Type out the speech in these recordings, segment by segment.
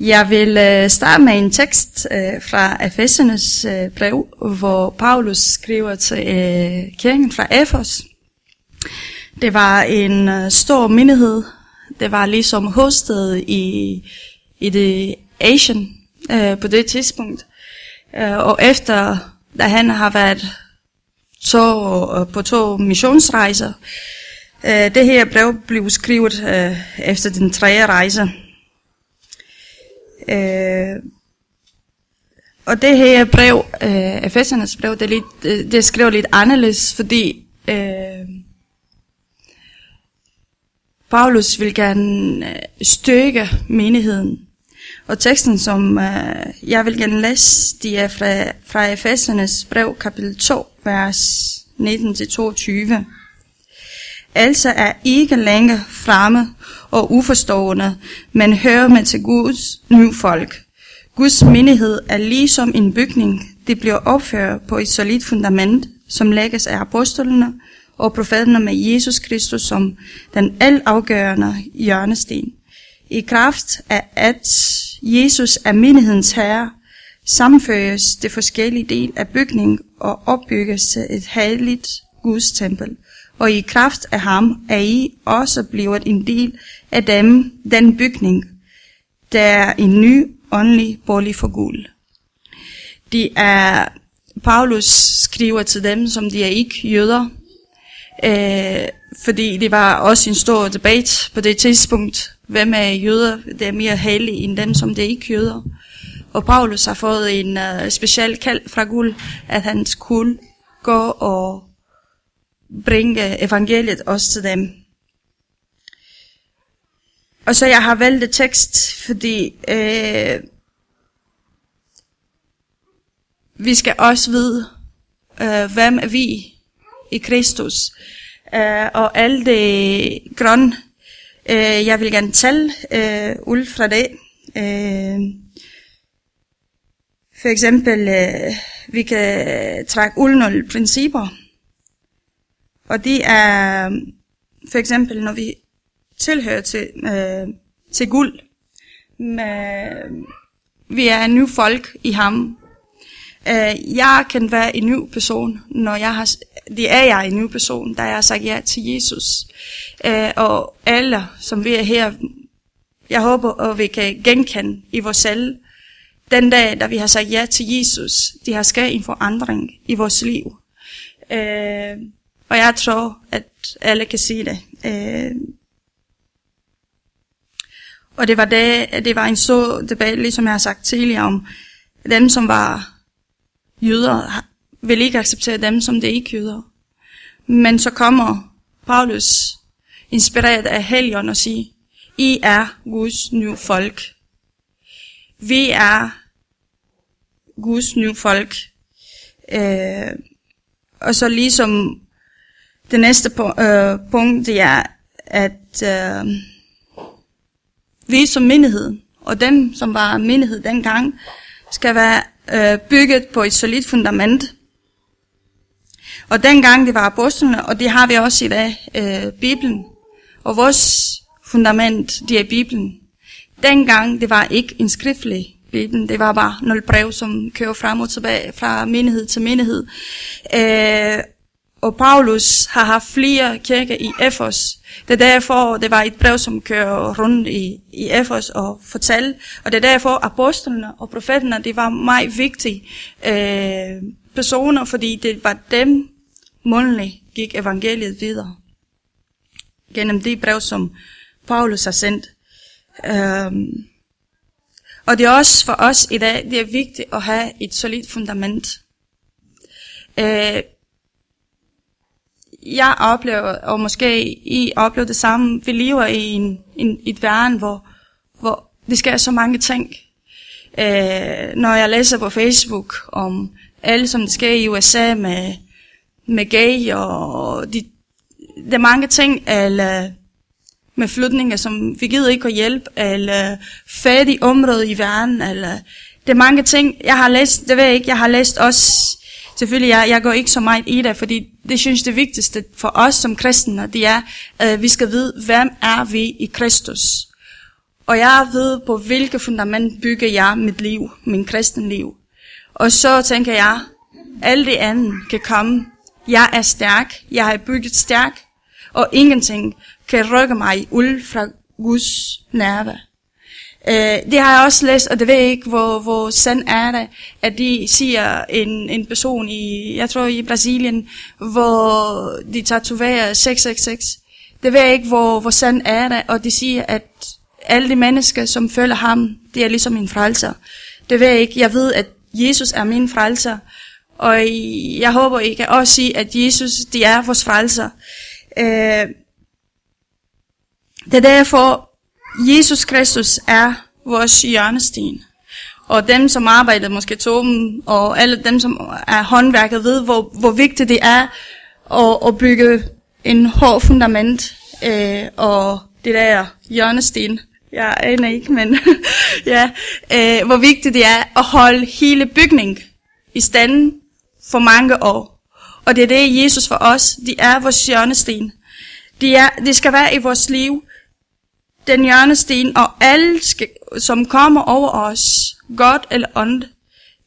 Jeg vil øh, starte med en tekst øh, fra Efesernes øh, brev, hvor Paulus skriver til øh, kirken fra Efos. Det var en øh, stor menighed. Det var ligesom hostet i, i det Asian øh, på det tidspunkt. Øh, og efter, da han har været to, øh, på to missionsrejser, øh, det her brev blev skrevet øh, efter den tredje rejse. Øh, og det her brev, øh, Efesernes brev, det er, lidt, øh, det er skrevet lidt anderledes, fordi øh, Paulus vil gerne øh, styrke menigheden. Og teksten, som øh, jeg vil gerne læse, de er fra, fra Efesernes brev, kapitel 2, vers 19-22. Altså er ikke længere fremme og uforstående, men hører med til Guds nye folk. Guds menighed er ligesom en bygning, det bliver opført på et solidt fundament, som lægges af apostlene og profeterne med Jesus Kristus som den altafgørende hjørnesten. I kraft af at Jesus er menighedens herre, sammenføres det forskellige del af bygningen og opbygges til et helligt Guds tempel. Og i kraft af ham er I også blevet en del af dem, den bygning, der er en ny åndelig bolig for guld. De er, Paulus skriver til dem, som de er ikke jøder, øh, fordi det var også en stor debat på det tidspunkt, hvem er jøder, der er mere hellige end dem, som det er ikke jøder. Og Paulus har fået en uh, speciel kald fra guld, at han skulle gå og bringe evangeliet også til dem. Og så jeg har valgt et tekst, fordi øh, vi skal også vide, øh, hvem er vi i Kristus. Øh, og alt det grøn, øh, jeg vil gerne tale øh, ud fra det. Øh, for eksempel, øh, vi kan trække ud nogle principper. Og det er for eksempel, når vi tilhører til, øh, til guld. Med, vi er en ny folk i ham. Øh, jeg kan være en ny person, når jeg har, det er jeg en ny person, da jeg har sagt ja til Jesus. Øh, og alle, som vi er her, jeg håber, at vi kan genkende i vores selv, den dag, da vi har sagt ja til Jesus, de har skabt en forandring i vores liv. Øh, og jeg tror, at alle kan sige det. Øh, og det var, det, det var en så debat, ligesom jeg har sagt tidligere, om dem, som var jøder, vil ikke acceptere dem, som det ikke jøder. Men så kommer Paulus, inspireret af Helion, og siger, I er Guds nye folk. Vi er Guds nye folk. Øh, og så ligesom det næste øh, punkt, det er, at øh, vi som menighed, og dem, som var menighed dengang, skal være øh, bygget på et solidt fundament. Og dengang det var apostlene, og det har vi også i dag, øh, Bibelen. Og vores fundament, det er Bibelen. Dengang det var ikke en skriftlig Bibelen, det var bare nogle brev, som kører frem og tilbage fra menighed til menighed. Øh, og Paulus har haft flere kirker i Efos. Det er derfor, det var et brev, som kører rundt i, i Efos og fortalte. Og det er derfor, apostlene og profeterne, det var meget vigtige øh, personer, fordi det var dem, mundligt gik evangeliet videre. Gennem det brev, som Paulus har sendt. Øh, og det er også for os i dag, det er vigtigt at have et solidt fundament. Øh, jeg oplever, og måske I oplever det samme, vi lever i en, en, et verden, hvor, hvor det sker så mange ting. Øh, når jeg læser på Facebook om alt, som det sker i USA med, med gay, og de, der er mange ting, eller med flytninger, som vi gider ikke at hjælpe, eller fattige områder i verden, eller det er mange ting, jeg har læst, det ved jeg ikke, jeg har læst også selvfølgelig, jeg, jeg går ikke så meget i det, fordi det synes det vigtigste for os som kristne, det er, at vi skal vide, hvem er vi i Kristus. Og jeg ved, på hvilket fundament bygger jeg mit liv, min kristen liv. Og så tænker jeg, alt det andet kan komme. Jeg er stærk, jeg har bygget stærk, og ingenting kan rykke mig ud fra Guds nærvær. Uh, det har jeg også læst, og det ved jeg ikke, hvor, hvor sand er det, at de siger en, en person i, jeg tror i Brasilien, hvor de tatoverer 666. Det ved jeg ikke, hvor, hvor sand er det, og de siger, at alle de mennesker, som følger ham, det er ligesom en frelser. Det ved jeg ikke. Jeg ved, at Jesus er min frelser, og jeg håber, I kan også sige, at Jesus, det er vores frelser. Uh, det er derfor, Jesus Kristus er vores hjørnesten. Og dem, som arbejder måske toben, og alle dem, som er håndværket, ved, hvor, hvor vigtigt det er at, at bygge en hård fundament, øh, og det der hjørnesten. Jeg aner ikke, men ja, øh, hvor vigtigt det er at holde hele bygningen i stand for mange år. Og det er det, Jesus for os, de er vores hjørnesten. De, er, de skal være i vores liv, den hjørnesten, og alle, skal, som kommer over os, godt eller ondt,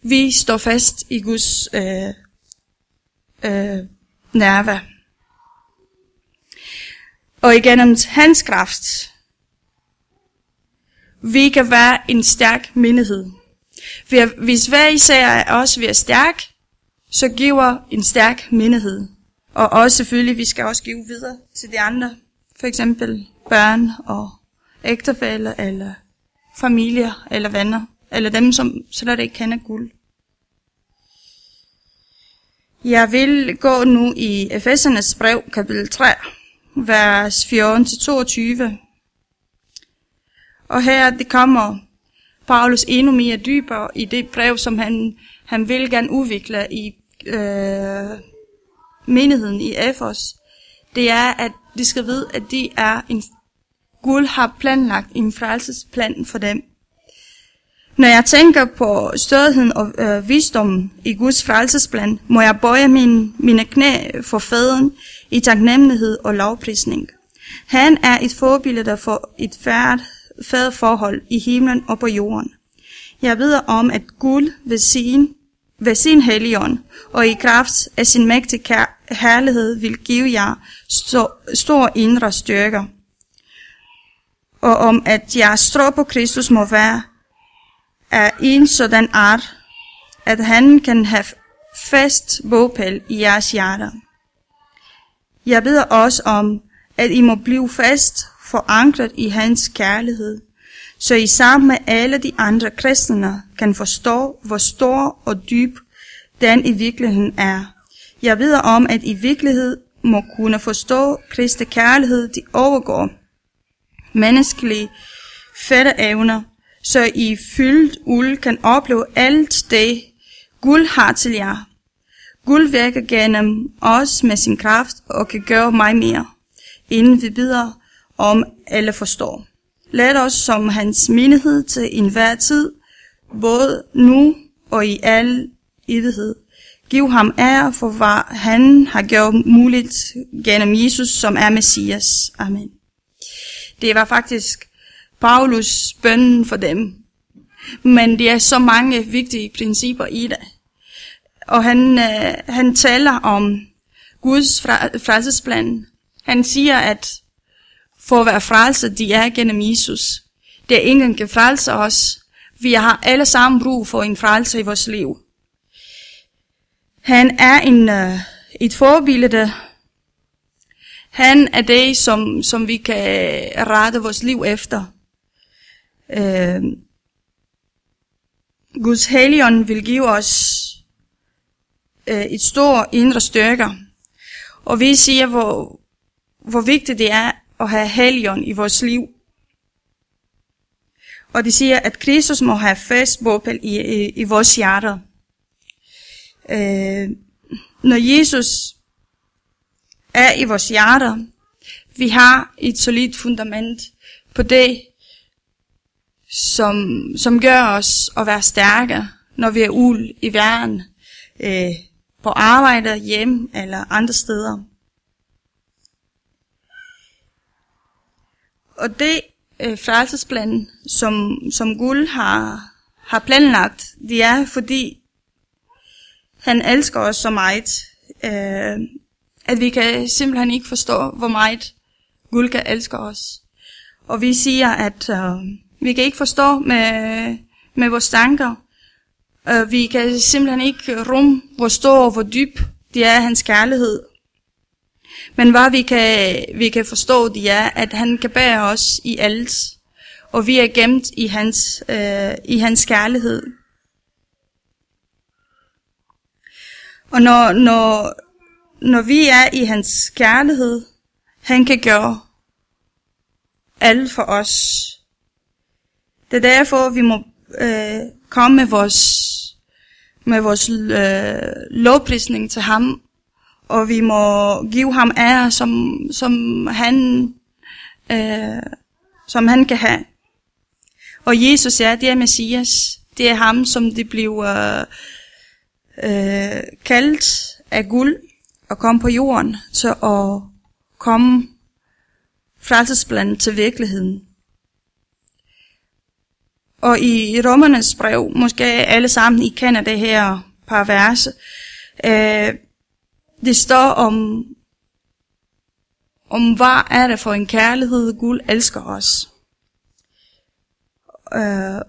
vi står fast i Guds øh, øh, nærvær. Og igennem hans kraft, vi kan være en stærk menighed. Hvis hver især er os, vi er stærk, så giver en stærk menighed. Og også selvfølgelig, vi skal også give videre til de andre. For eksempel børn og ægtefæller eller familier eller venner, eller dem, som slet ikke kender guld. Jeg vil gå nu i Efesernes brev, kapitel 3, vers 14-22. Og her det kommer Paulus endnu mere dybere i det brev, som han, han vil gerne udvikle i øh, menigheden i Efos. Det er, at de skal vide, at de er en Gud har planlagt en frelsesplan for dem. Når jeg tænker på størheden og øh, visdommen i Guds frelsesplan, må jeg bøje min, mine knæ for faderen i taknemmelighed og lovprisning. Han er et forbillede for et færd, forhold i himlen og på jorden. Jeg ved om, at Gud ved sin, ved sin helion og i kraft af sin mægtige herlighed vil give jer stor, stor indre styrker og om at jeres tro på Kristus må være af en sådan art, at han kan have fast bogpæl i jeres hjerter. Jeg beder også om, at I må blive fast forankret i hans kærlighed, så I sammen med alle de andre kristne kan forstå, hvor stor og dyb den i virkeligheden er. Jeg beder om, at I virkelighed må kunne forstå Kristi kærlighed, de overgår menneskelige fætteevner, så I fyldt uld kan opleve alt det, Gud har til jer. Gud virker gennem os med sin kraft og kan gøre mig mere, inden vi bider om alle forstår. Lad os som hans menighed til enhver tid, både nu og i al evighed. Giv ham ære for, hvad han har gjort muligt gennem Jesus, som er Messias. Amen. Det var faktisk Paulus bønden for dem. Men det er så mange vigtige principper i det. Og han, øh, han taler om Guds frelsesplan. Han siger, at for at være frelse, de er gennem Jesus. Det er ingen kan frelse os. Vi har alle sammen brug for en frelse i vores liv. Han er en, øh, et forbillede han er det, som, som vi kan rette vores liv efter. Øh, Guds helion vil give os øh, et stort indre styrke. Og vi siger, hvor, hvor vigtigt det er at have helion i vores liv. Og de siger, at Kristus må have fast bopæl i, i, i vores hjerter. Øh, når Jesus er i vores hjerter. Vi har et solidt fundament på det, som, som gør os at være stærke, når vi er ul i verden, øh, på arbejde, hjem eller andre steder. Og det, øh, frelsesplan, som, som Gud har, har planlagt, det er fordi, han elsker os så meget, øh, at vi kan simpelthen ikke forstå, hvor meget Gulka elsker os. Og vi siger, at øh, vi kan ikke forstå med, med vores tanker. Øh, vi kan simpelthen ikke rum, hvor stor og hvor dyb det er hans kærlighed. Men hvad vi kan, vi kan forstå, det er, at han kan bære os i alt. Og vi er gemt i hans, øh, i hans kærlighed. Og når, når, når vi er i hans kærlighed, han kan gøre alt for os. Det er derfor, vi må øh, komme med vores, med vores øh, lovprisning til ham, og vi må give ham ære, som, som, han, øh, som han kan have. Og Jesus er, det er Messias. Det er ham, som det bliver øh, kaldt af guld og komme på jorden til at komme frelsesplanen til virkeligheden. Og i Romernes brev, måske alle sammen I kender det her par verse, øh, det står om, om hvad er det for en kærlighed, Gud elsker os. Øh,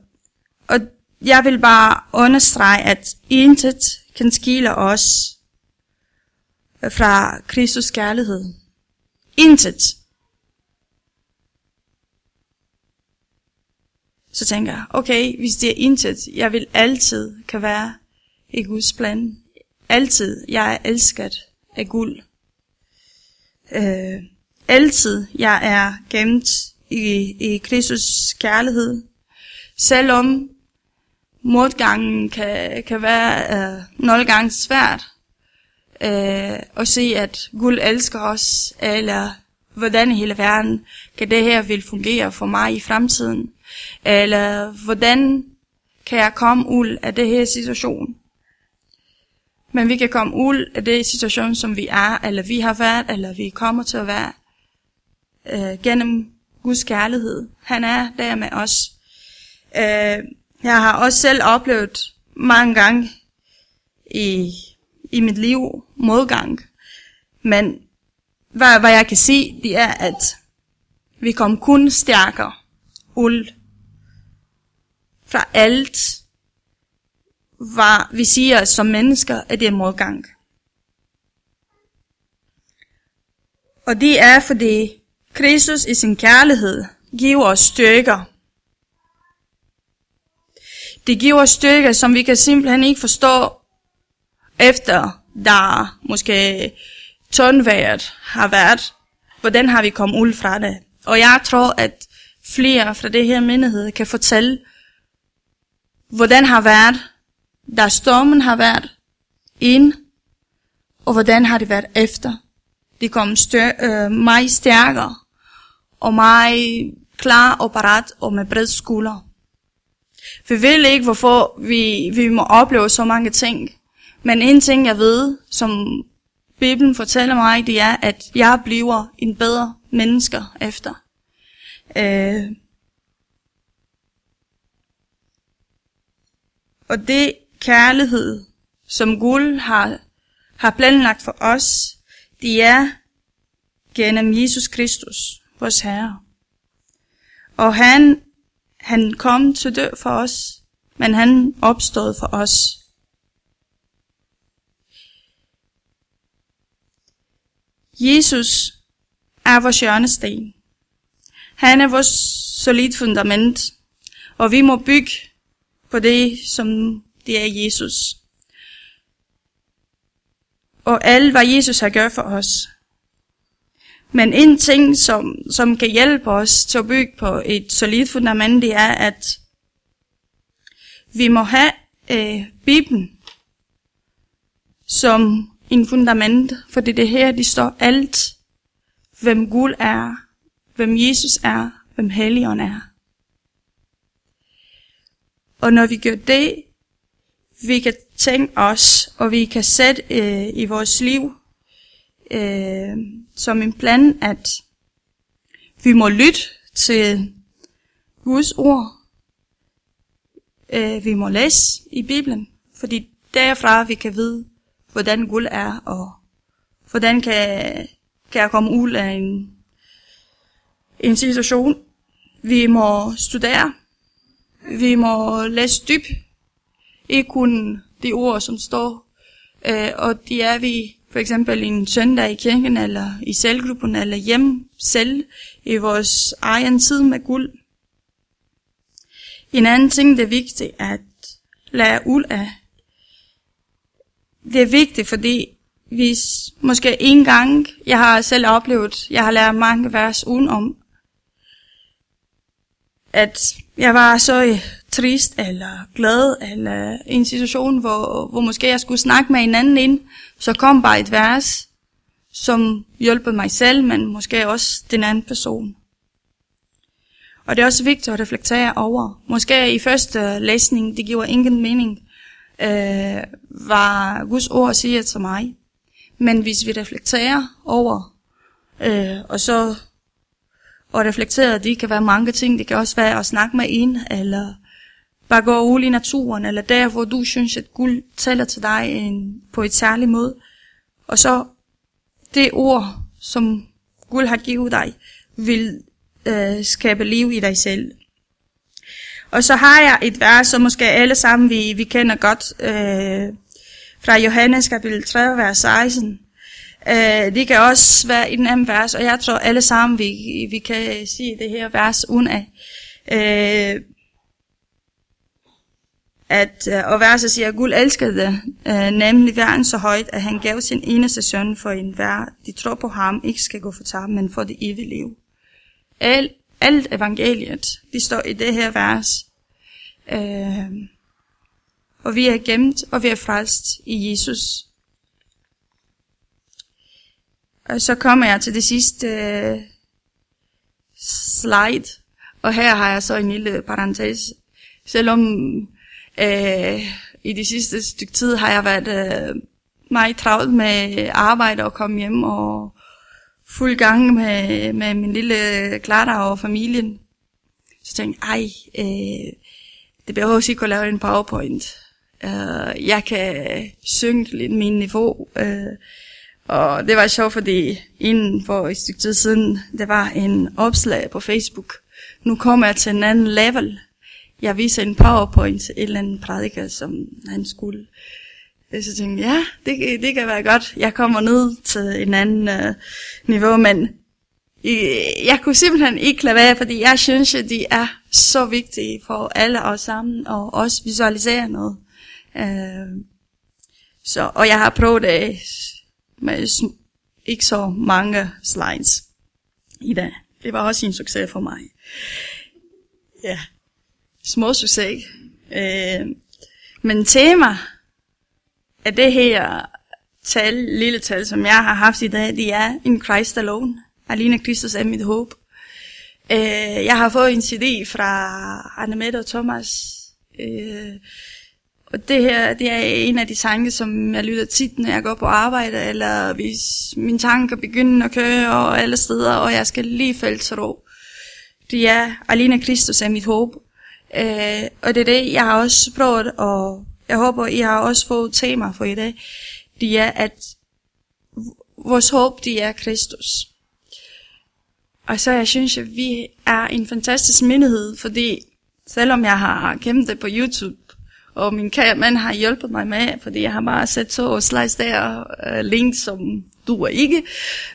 og jeg vil bare understrege, at intet kan skille os fra Kristus kærlighed. Intet. Så tænker jeg, okay, hvis det er intet, jeg vil altid kan være i Guds plan. Altid, jeg er elsket af guld. Øh, altid, jeg er gemt i, i Kristus kærlighed. Selvom modgangen kan, kan være øh, nogle gange svært øh, og se, at Gud elsker os, eller hvordan i hele verden kan det her vil fungere for mig i fremtiden, eller hvordan kan jeg komme ud af det her situation. Men vi kan komme ud af det situation, som vi er, eller vi har været, eller vi kommer til at være, øh, gennem Guds kærlighed. Han er der med os. Øh, jeg har også selv oplevet mange gange i, i mit liv modgang. Men hvad, hvad jeg kan se, det er, at vi kom kun stærkere ud fra alt, hvad vi siger som mennesker, at det er modgang. Og det er, fordi Kristus i sin kærlighed giver os styrker det giver os styrker, som vi kan simpelthen ikke forstå, efter der måske tårnværet har været. Hvordan har vi kommet ud fra det? Og jeg tror, at flere fra det her menighed kan fortælle, hvordan har været, da stormen har været ind, og hvordan har det været efter. De kom stør- øh, meget stærkere, og meget klar og parat, og med bred skulder. Vi ved ikke, hvorfor vi, vi må opleve så mange ting. Men en ting, jeg ved, som Bibelen fortæller mig, det er, at jeg bliver en bedre menneske efter. Øh. Og det kærlighed, som Gud har, har planlagt for os, det er gennem Jesus Kristus, vores Herre. Og han han kom til dø for os, men han opstod for os. Jesus er vores hjørnesten. Han er vores solid fundament, og vi må bygge på det, som det er Jesus. Og alt, hvad Jesus har gjort for os, men en ting, som, som kan hjælpe os til at bygge på et solidt fundament, det er, at vi må have øh, Bibelen som en fundament, for det er det her, de står alt, hvem Gud er, hvem Jesus er, hvem Helligånd er. Og når vi gør det, vi kan tænke os, og vi kan sætte øh, i vores liv, øh, som en plan, at vi må lytte til, Guds ord, øh, vi må læse i Bibelen, fordi derfra vi kan vide, hvordan guld er, og hvordan kan, kan jeg komme ud af en, en situation. Vi må studere, vi må læse dyb, ikke kun de ord, som står, øh, og de er vi for eksempel en søndag i kirken, eller i selvgruppen, eller hjemme selv, i vores egen tid med guld. En anden ting, det er vigtigt at lære ud af. Det er vigtigt, fordi hvis måske en gang, jeg har selv oplevet, jeg har lært mange vers udenom, at jeg var så øh, trist eller glad, eller i en situation, hvor, hvor måske jeg skulle snakke med en anden ind, så kom bare et vers, som hjælper mig selv, men måske også den anden person. Og det er også vigtigt at reflektere over. Måske i første øh, læsning, det giver ingen mening, øh, var Guds ord siger til mig. Men hvis vi reflekterer over, øh, og så og reflekterer, det kan være mange ting. Det kan også være at snakke med en, eller bare gå ud i naturen, eller der, hvor du synes, at guld taler til dig en, på et særligt måde. Og så det ord, som guld har givet dig, vil øh, skabe liv i dig selv. Og så har jeg et vers, som måske alle sammen vi, vi kender godt, øh, fra Johannes kapitel 3, vers 16. Øh, det kan også være i den anden vers, og jeg tror alle sammen, vi, vi kan sige det her vers uden af. Øh, at, øh, og verset siger, at Gud elskede øh, nemlig verden så højt, at han gav sin eneste søn for en vær, de tror på ham, ikke skal gå for tabt, men for det evige liv. Al, alt evangeliet, det står i det her vers. Øh, og vi er gemt, og vi er frelst i Jesus. Og så kommer jeg til det sidste øh, slide, og her har jeg så en lille parentes. Selvom øh, i det sidste stykke tid har jeg været øh, meget travlt med arbejde og komme hjem og fuld gang med, med min lille klatter og familien. Så tænkte jeg, ej, øh, det behøver ikke at lave en powerpoint. Uh, jeg kan synge lidt min niveau. Uh, og det var sjovt, fordi inden for et stykke tid siden, det var en opslag på Facebook. Nu kommer jeg til en anden level. Jeg viser en powerpoint til et eller andet prædiker, som han skulle. Øh, så tænkte jeg, ja, det, det kan være godt. Jeg kommer ned til en anden øh, niveau, men øh, jeg kunne simpelthen ikke lade være, fordi jeg synes, at de er så vigtige for alle os sammen, og også visualisere noget. Øh, så, og jeg har prøvet det med ikke så mange slides i dag. Det var også en succes for mig. Ja, små succes. Øh, men tema at det her tal, lille tal, som jeg har haft i dag, det er In Christ Alone. Alene Kristus er mit håb. Øh, jeg har fået en CD fra Annemette og Thomas, øh, og det her, det er en af de sange, som jeg lytter tit, når jeg går på arbejde, eller hvis mine tanker begynder at køre og alle steder, og jeg skal lige falde til ro. Det er, alene Kristus er mit håb. Øh, og det er det, jeg har også prøvet, og jeg håber, I har også fået tema for i dag. Det er, at vores håb, det er Kristus. Og så jeg synes, at vi er en fantastisk menighed, fordi selvom jeg har gemt det på YouTube, og min kære mand har hjulpet mig med, fordi jeg har bare sat så slice der uh, link, som du og ikke.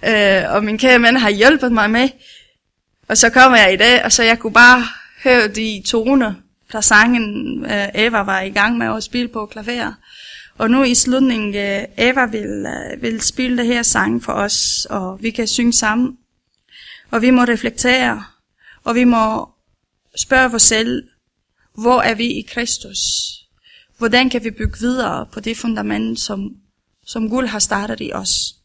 Uh, og min kære mand har hjulpet mig med. Og så kommer jeg i dag, og så jeg kunne bare høre de toner fra sangen, uh, øh, Eva var i gang med at spille på klaver. Og nu i slutningen, uh, Eva vil, uh, vil spille det her sang for os, og vi kan synge sammen. Og vi må reflektere, og vi må spørge os selv, hvor er vi i Kristus? Hvordan kan vi bygge videre på det fundament, som, som Gud har startet i os?